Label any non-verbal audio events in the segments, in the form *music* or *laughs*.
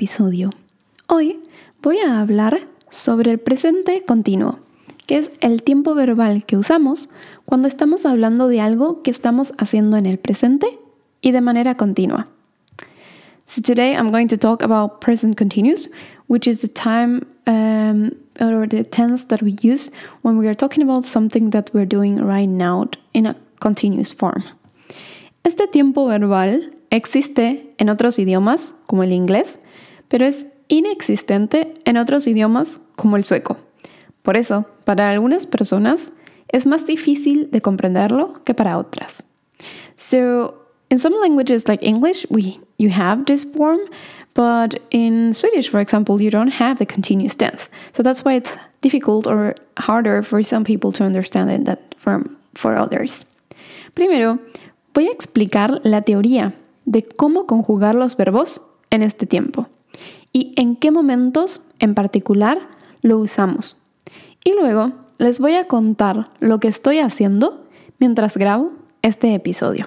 episodio. Hoy voy a hablar sobre el presente continuo, que es el tiempo verbal que usamos cuando estamos hablando de algo que estamos haciendo en el presente y de manera continua. So today I'm going to talk about present continuous, which is the time um, or the tense that we use when we are talking about something that we're doing right now in a continuous form. Este tiempo verbal existe en otros idiomas, como el inglés, pero es inexistente en otros idiomas, como el sueco. Por eso, para algunas personas es más difícil de comprenderlo que para otras. So, in some languages like English, we you have this form, but in Swedish, for example, you don't have the continuous tense. So that's why it's difficult or harder for some people to understand it than for, others. Primero, voy a explicar la teoría de cómo conjugar los verbos en este tiempo y en qué momentos en particular lo usamos. Y luego les voy a contar lo que estoy haciendo mientras grabo este episodio.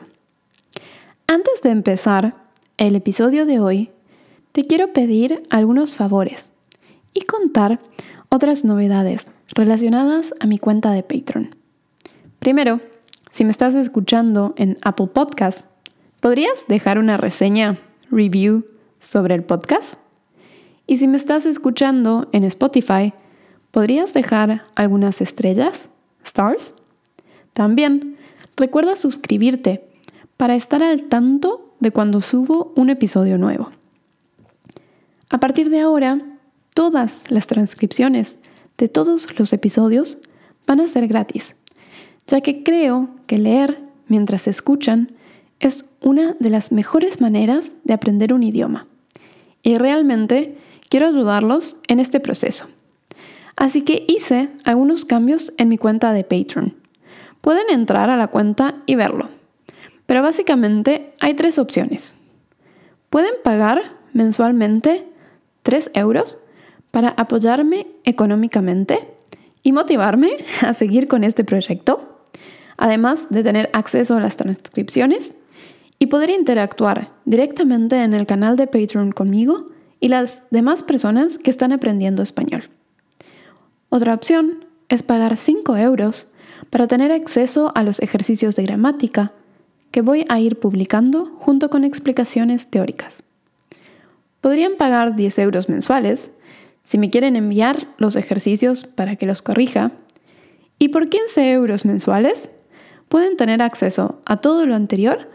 Antes de empezar el episodio de hoy, te quiero pedir algunos favores y contar otras novedades relacionadas a mi cuenta de Patreon. Primero, si me estás escuchando en Apple Podcast, ¿podrías dejar una reseña, review sobre el podcast? Y si me estás escuchando en Spotify, ¿podrías dejar algunas estrellas, stars? También, recuerda suscribirte para estar al tanto de cuando subo un episodio nuevo. A partir de ahora, todas las transcripciones de todos los episodios van a ser gratis ya que creo que leer mientras escuchan es una de las mejores maneras de aprender un idioma. Y realmente quiero ayudarlos en este proceso. Así que hice algunos cambios en mi cuenta de Patreon. Pueden entrar a la cuenta y verlo. Pero básicamente hay tres opciones. Pueden pagar mensualmente 3 euros para apoyarme económicamente y motivarme *laughs* a seguir con este proyecto además de tener acceso a las transcripciones y poder interactuar directamente en el canal de Patreon conmigo y las demás personas que están aprendiendo español. Otra opción es pagar 5 euros para tener acceso a los ejercicios de gramática que voy a ir publicando junto con explicaciones teóricas. Podrían pagar 10 euros mensuales si me quieren enviar los ejercicios para que los corrija. Y por 15 euros mensuales pueden tener acceso a todo lo anterior,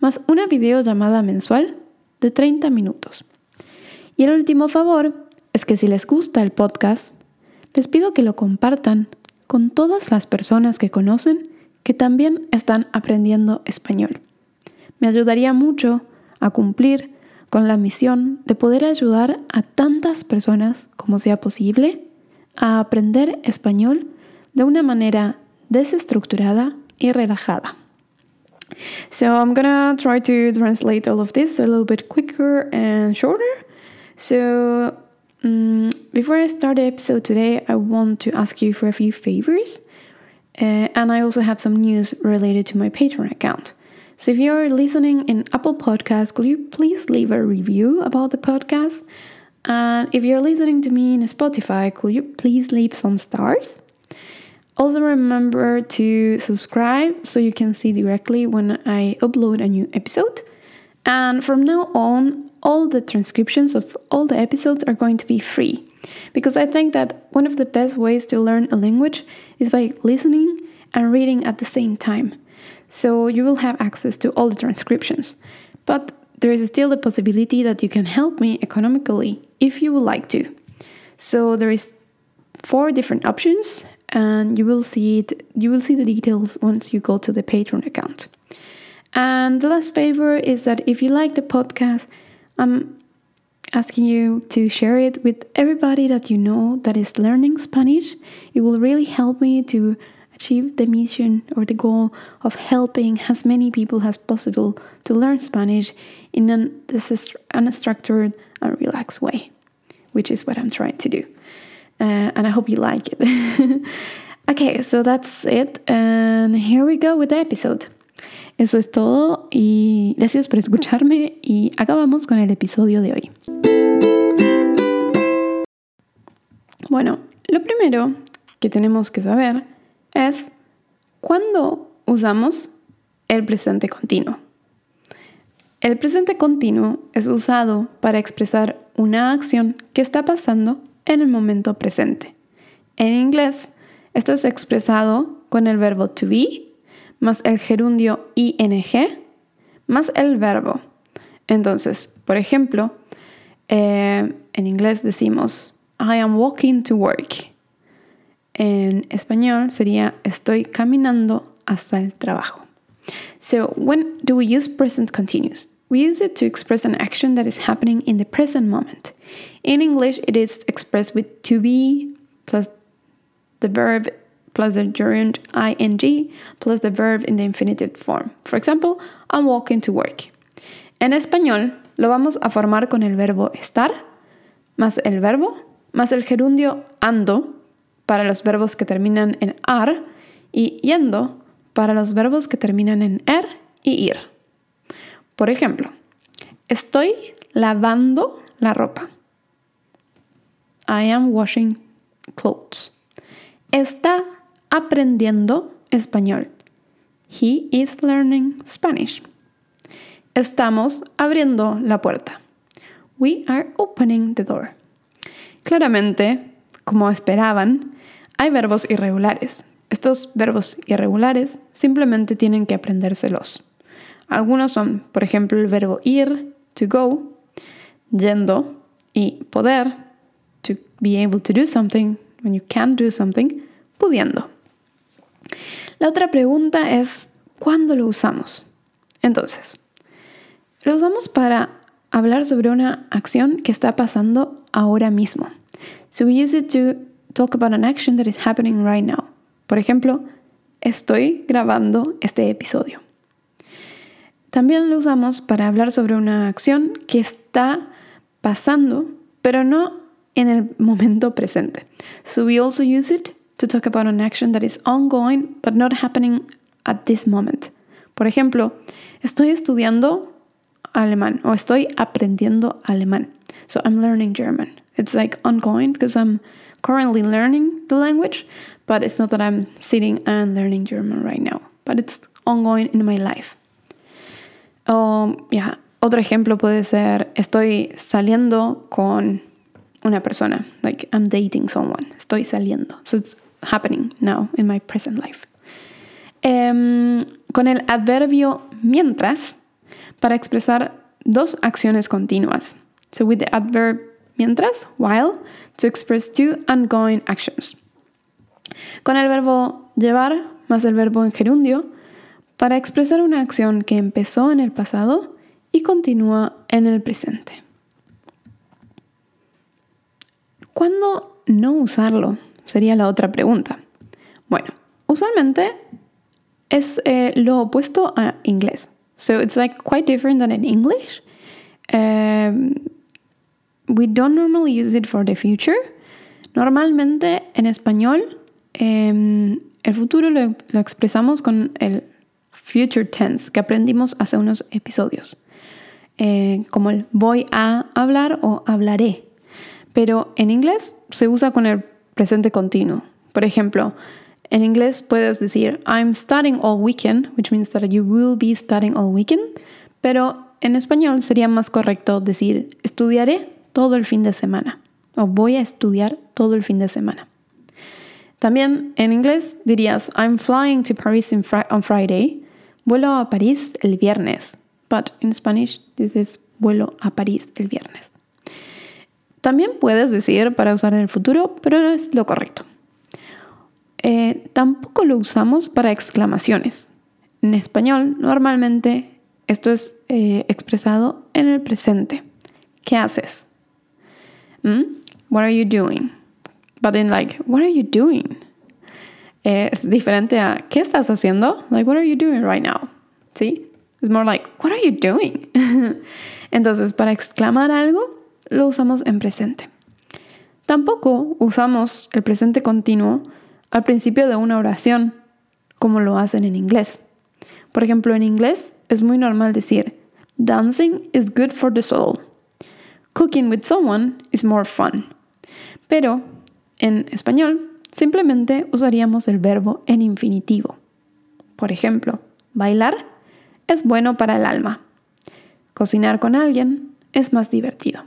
más una videollamada mensual de 30 minutos. Y el último favor es que si les gusta el podcast, les pido que lo compartan con todas las personas que conocen que también están aprendiendo español. Me ayudaría mucho a cumplir con la misión de poder ayudar a tantas personas como sea posible a aprender español de una manera desestructurada y relajada. So I'm gonna try to translate all of this a little bit quicker and shorter. So um, before I start the episode today, I want to ask you for a few favors. Uh, and I also have some news related to my Patreon account. So if you're listening in Apple Podcasts, could you please leave a review about the podcast? And if you're listening to me in Spotify, could you please leave some stars? Also, remember to subscribe so you can see directly when I upload a new episode. And from now on, all the transcriptions of all the episodes are going to be free. Because I think that one of the best ways to learn a language is by listening and reading at the same time. So you will have access to all the transcriptions. But there is still the possibility that you can help me economically if you would like to. So there is four different options and you will see it you will see the details once you go to the patreon account and the last favor is that if you like the podcast i'm asking you to share it with everybody that you know that is learning spanish it will really help me to achieve the mission or the goal of helping as many people as possible to learn spanish in an unstructured and relaxed way which is what i'm trying to do uh, and I hope you like it. *laughs* okay, so that's it, and here we go with the episode. Eso es todo y gracias por escucharme y acabamos con el episodio de hoy. Bueno, lo primero que tenemos que saber es cuándo usamos el presente continuo. El presente continuo es usado para expresar una acción que está pasando en el momento presente. En inglés, esto es expresado con el verbo to be más el gerundio ing más el verbo. Entonces, por ejemplo, eh, en inglés decimos I am walking to work. En español sería estoy caminando hasta el trabajo. So, when do we use present continuous? We use it to express an action that is happening in the present moment. In English, it is expressed with to be plus the verb plus the gerund ing plus the verb in the infinitive form. For example, I'm walking to work. En español, lo vamos a formar con el verbo estar, más el verbo, más el gerundio ando para los verbos que terminan en ar y yendo para los verbos que terminan en er y ir. Por ejemplo, estoy lavando la ropa. I am washing clothes. Está aprendiendo español. He is learning Spanish. Estamos abriendo la puerta. We are opening the door. Claramente, como esperaban, hay verbos irregulares. Estos verbos irregulares simplemente tienen que aprendérselos. Algunos son, por ejemplo, el verbo ir, to go, yendo, y poder, to be able to do something when you can't do something, pudiendo. La otra pregunta es, ¿cuándo lo usamos? Entonces, lo usamos para hablar sobre una acción que está pasando ahora mismo. So we use it to talk about an action that is happening right now. Por ejemplo, estoy grabando este episodio. También lo usamos para hablar sobre una acción que está pasando, pero no en el momento presente. So we also use it to talk about an action that is ongoing but not happening at this moment. Por ejemplo, estoy estudiando alemán o estoy aprendiendo alemán. So I'm learning German. It's like ongoing because I'm currently learning the language, but it's not that I'm sitting and learning German right now, but it's ongoing in my life. Um, o, ya, otro ejemplo puede ser, estoy saliendo con una persona, like I'm dating someone, estoy saliendo. So it's happening now in my present life. Em, con el adverbio mientras para expresar dos acciones continuas. So with the adverb mientras, while, to express two ongoing actions. Con el verbo llevar más el verbo en gerundio para expresar una acción que empezó en el pasado y continúa en el presente. ¿Cuándo no usarlo? Sería la otra pregunta. Bueno, usualmente es eh, lo opuesto a inglés. So it's like quite different than in English. Um, we don't normally use it for the future. Normalmente en español em, el futuro lo, lo, expresamos con el future tense que aprendimos hace unos episodios. Eh, como el voy a hablar o hablaré. Pero en inglés se usa con el presente continuo. Por ejemplo, en inglés puedes decir I'm studying all weekend, which means that you will be studying all weekend, pero en español sería más correcto decir estudiaré todo el fin de semana o voy a estudiar todo el fin de semana. También en inglés dirías I'm flying to Paris on Friday, vuelo a París el viernes, but in Spanish this is vuelo a París el viernes. También puedes decir para usar en el futuro, pero no es lo correcto. Eh, tampoco lo usamos para exclamaciones. En español, normalmente esto es eh, expresado en el presente. ¿Qué haces? ¿Mm? What are you doing? But in like, what are you doing? Eh, es diferente a ¿qué estás haciendo? Like, what are you doing right now? ¿Sí? Es more like, what are you doing? *laughs* Entonces, para exclamar algo, lo usamos en presente. Tampoco usamos el presente continuo al principio de una oración, como lo hacen en inglés. Por ejemplo, en inglés es muy normal decir, dancing is good for the soul. Cooking with someone is more fun. Pero en español simplemente usaríamos el verbo en infinitivo. Por ejemplo, bailar es bueno para el alma. Cocinar con alguien es más divertido.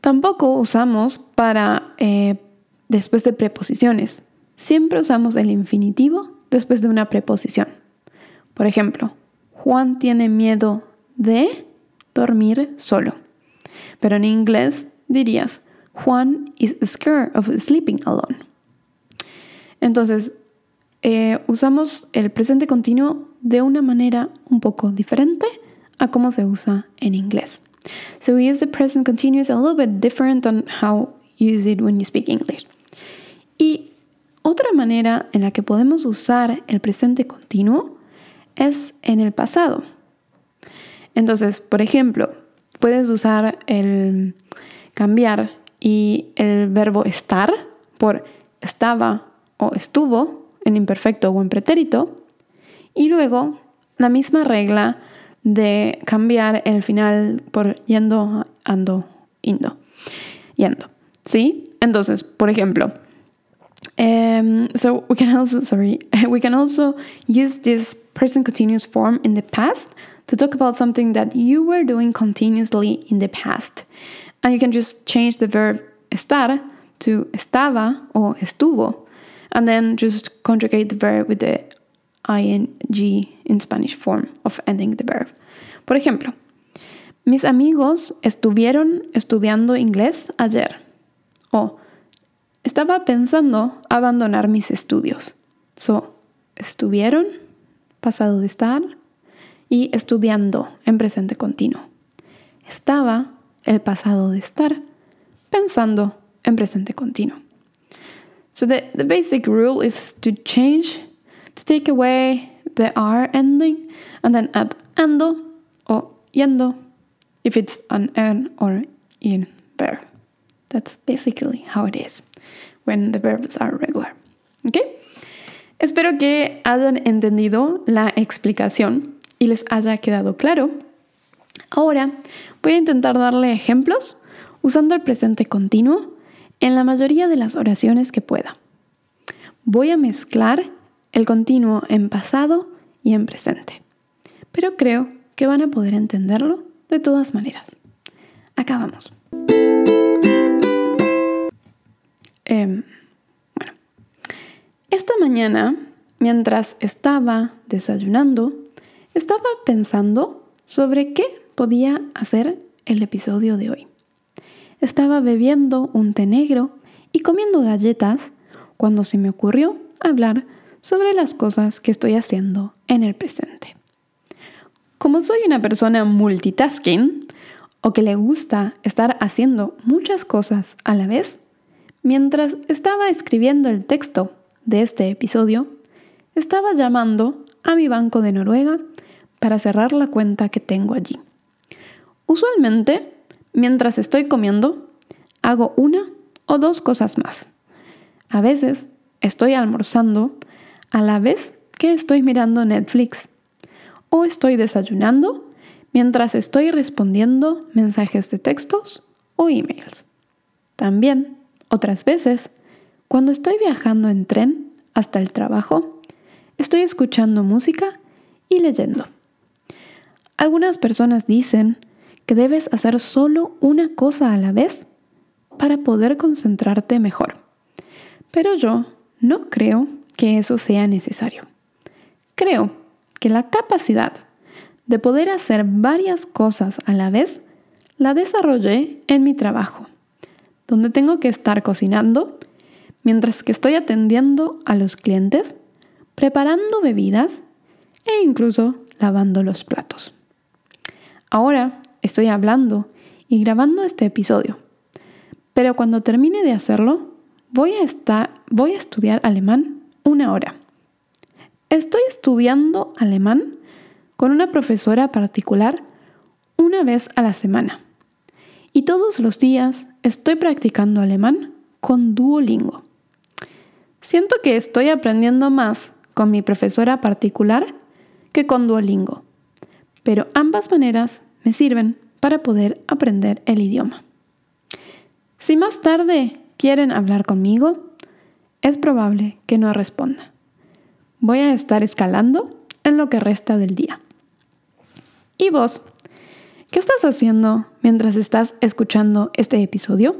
Tampoco usamos para eh, después de preposiciones. Siempre usamos el infinitivo después de una preposición. Por ejemplo, Juan tiene miedo de dormir solo. Pero en inglés dirías, Juan is scared of sleeping alone. Entonces, eh, usamos el presente continuo de una manera un poco diferente a cómo se usa en inglés. So we use the present continuous a little bit different than how you use it when you speak English. Y otra manera en la que podemos usar el presente continuo es en el pasado. Entonces, por ejemplo, puedes usar el cambiar y el verbo estar por estaba o estuvo en imperfecto o en pretérito y luego la misma regla de cambiar el final por yendo, ando, indo, yendo. ¿Sí? Entonces, por ejemplo, um, so we can also, sorry, *laughs* we can also use this present continuous form in the past to talk about something that you were doing continuously in the past. And you can just change the verb estar to estaba or estuvo, and then just conjugate the verb with the ing in Spanish form of ending the verb. Por ejemplo, mis amigos estuvieron estudiando inglés ayer. O estaba pensando abandonar mis estudios. So, estuvieron, pasado de estar, y estudiando en presente continuo. Estaba, el pasado de estar, pensando en presente continuo. So the, the basic rule is to change, to take away the R ending, and then add ando or yendo if it's an en or in verb. That's basically how it is when the verbs are regular. ¿Ok? Espero que hayan entendido la explicación y les haya quedado claro. Ahora voy a intentar darle ejemplos usando el presente continuo en la mayoría de las oraciones que pueda. Voy a mezclar el continuo en pasado y en presente, pero creo que van a poder entenderlo de todas maneras. Acá vamos. Em, esta mañana, mientras estaba desayunando, estaba pensando sobre qué podía hacer el episodio de hoy. Estaba bebiendo un té negro y comiendo galletas cuando se me ocurrió hablar sobre las cosas que estoy haciendo en el presente. Como soy una persona multitasking o que le gusta estar haciendo muchas cosas a la vez, mientras estaba escribiendo el texto de este episodio, estaba llamando a mi banco de Noruega para cerrar la cuenta que tengo allí. Usualmente, mientras estoy comiendo, hago una o dos cosas más. A veces estoy almorzando a la vez que estoy mirando Netflix o estoy desayunando mientras estoy respondiendo mensajes de textos o emails. También, otras veces, cuando estoy viajando en tren hasta el trabajo, estoy escuchando música y leyendo. Algunas personas dicen que debes hacer solo una cosa a la vez para poder concentrarte mejor. Pero yo no creo que eso sea necesario. Creo que la capacidad de poder hacer varias cosas a la vez la desarrollé en mi trabajo, donde tengo que estar cocinando mientras que estoy atendiendo a los clientes, preparando bebidas e incluso lavando los platos. Ahora estoy hablando y grabando este episodio, pero cuando termine de hacerlo, voy a, estar, voy a estudiar alemán una hora. Estoy estudiando alemán con una profesora particular una vez a la semana. Y todos los días estoy practicando alemán con Duolingo. Siento que estoy aprendiendo más con mi profesora particular que con Duolingo. Pero ambas maneras me sirven para poder aprender el idioma. Si más tarde quieren hablar conmigo, es probable que no responda. Voy a estar escalando en lo que resta del día. ¿Y vos? ¿Qué estás haciendo mientras estás escuchando este episodio?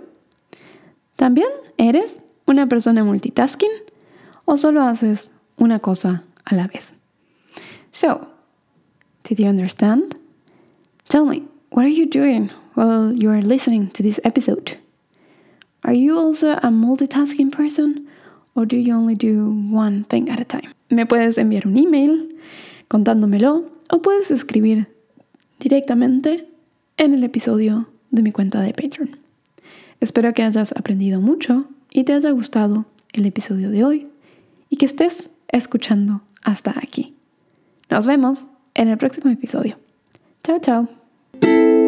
¿También eres una persona multitasking o solo haces una cosa a la vez? So, did you understand? Tell me, what are you doing while you are listening to this episode? Are you also a multitasking person or do you only do one thing at a time? Me puedes enviar un email contándomelo o puedes escribir directamente en el episodio de mi cuenta de Patreon. Espero que hayas aprendido mucho y te haya gustado el episodio de hoy y que estés escuchando hasta aquí. Nos vemos en el próximo episodio. Chao, chao.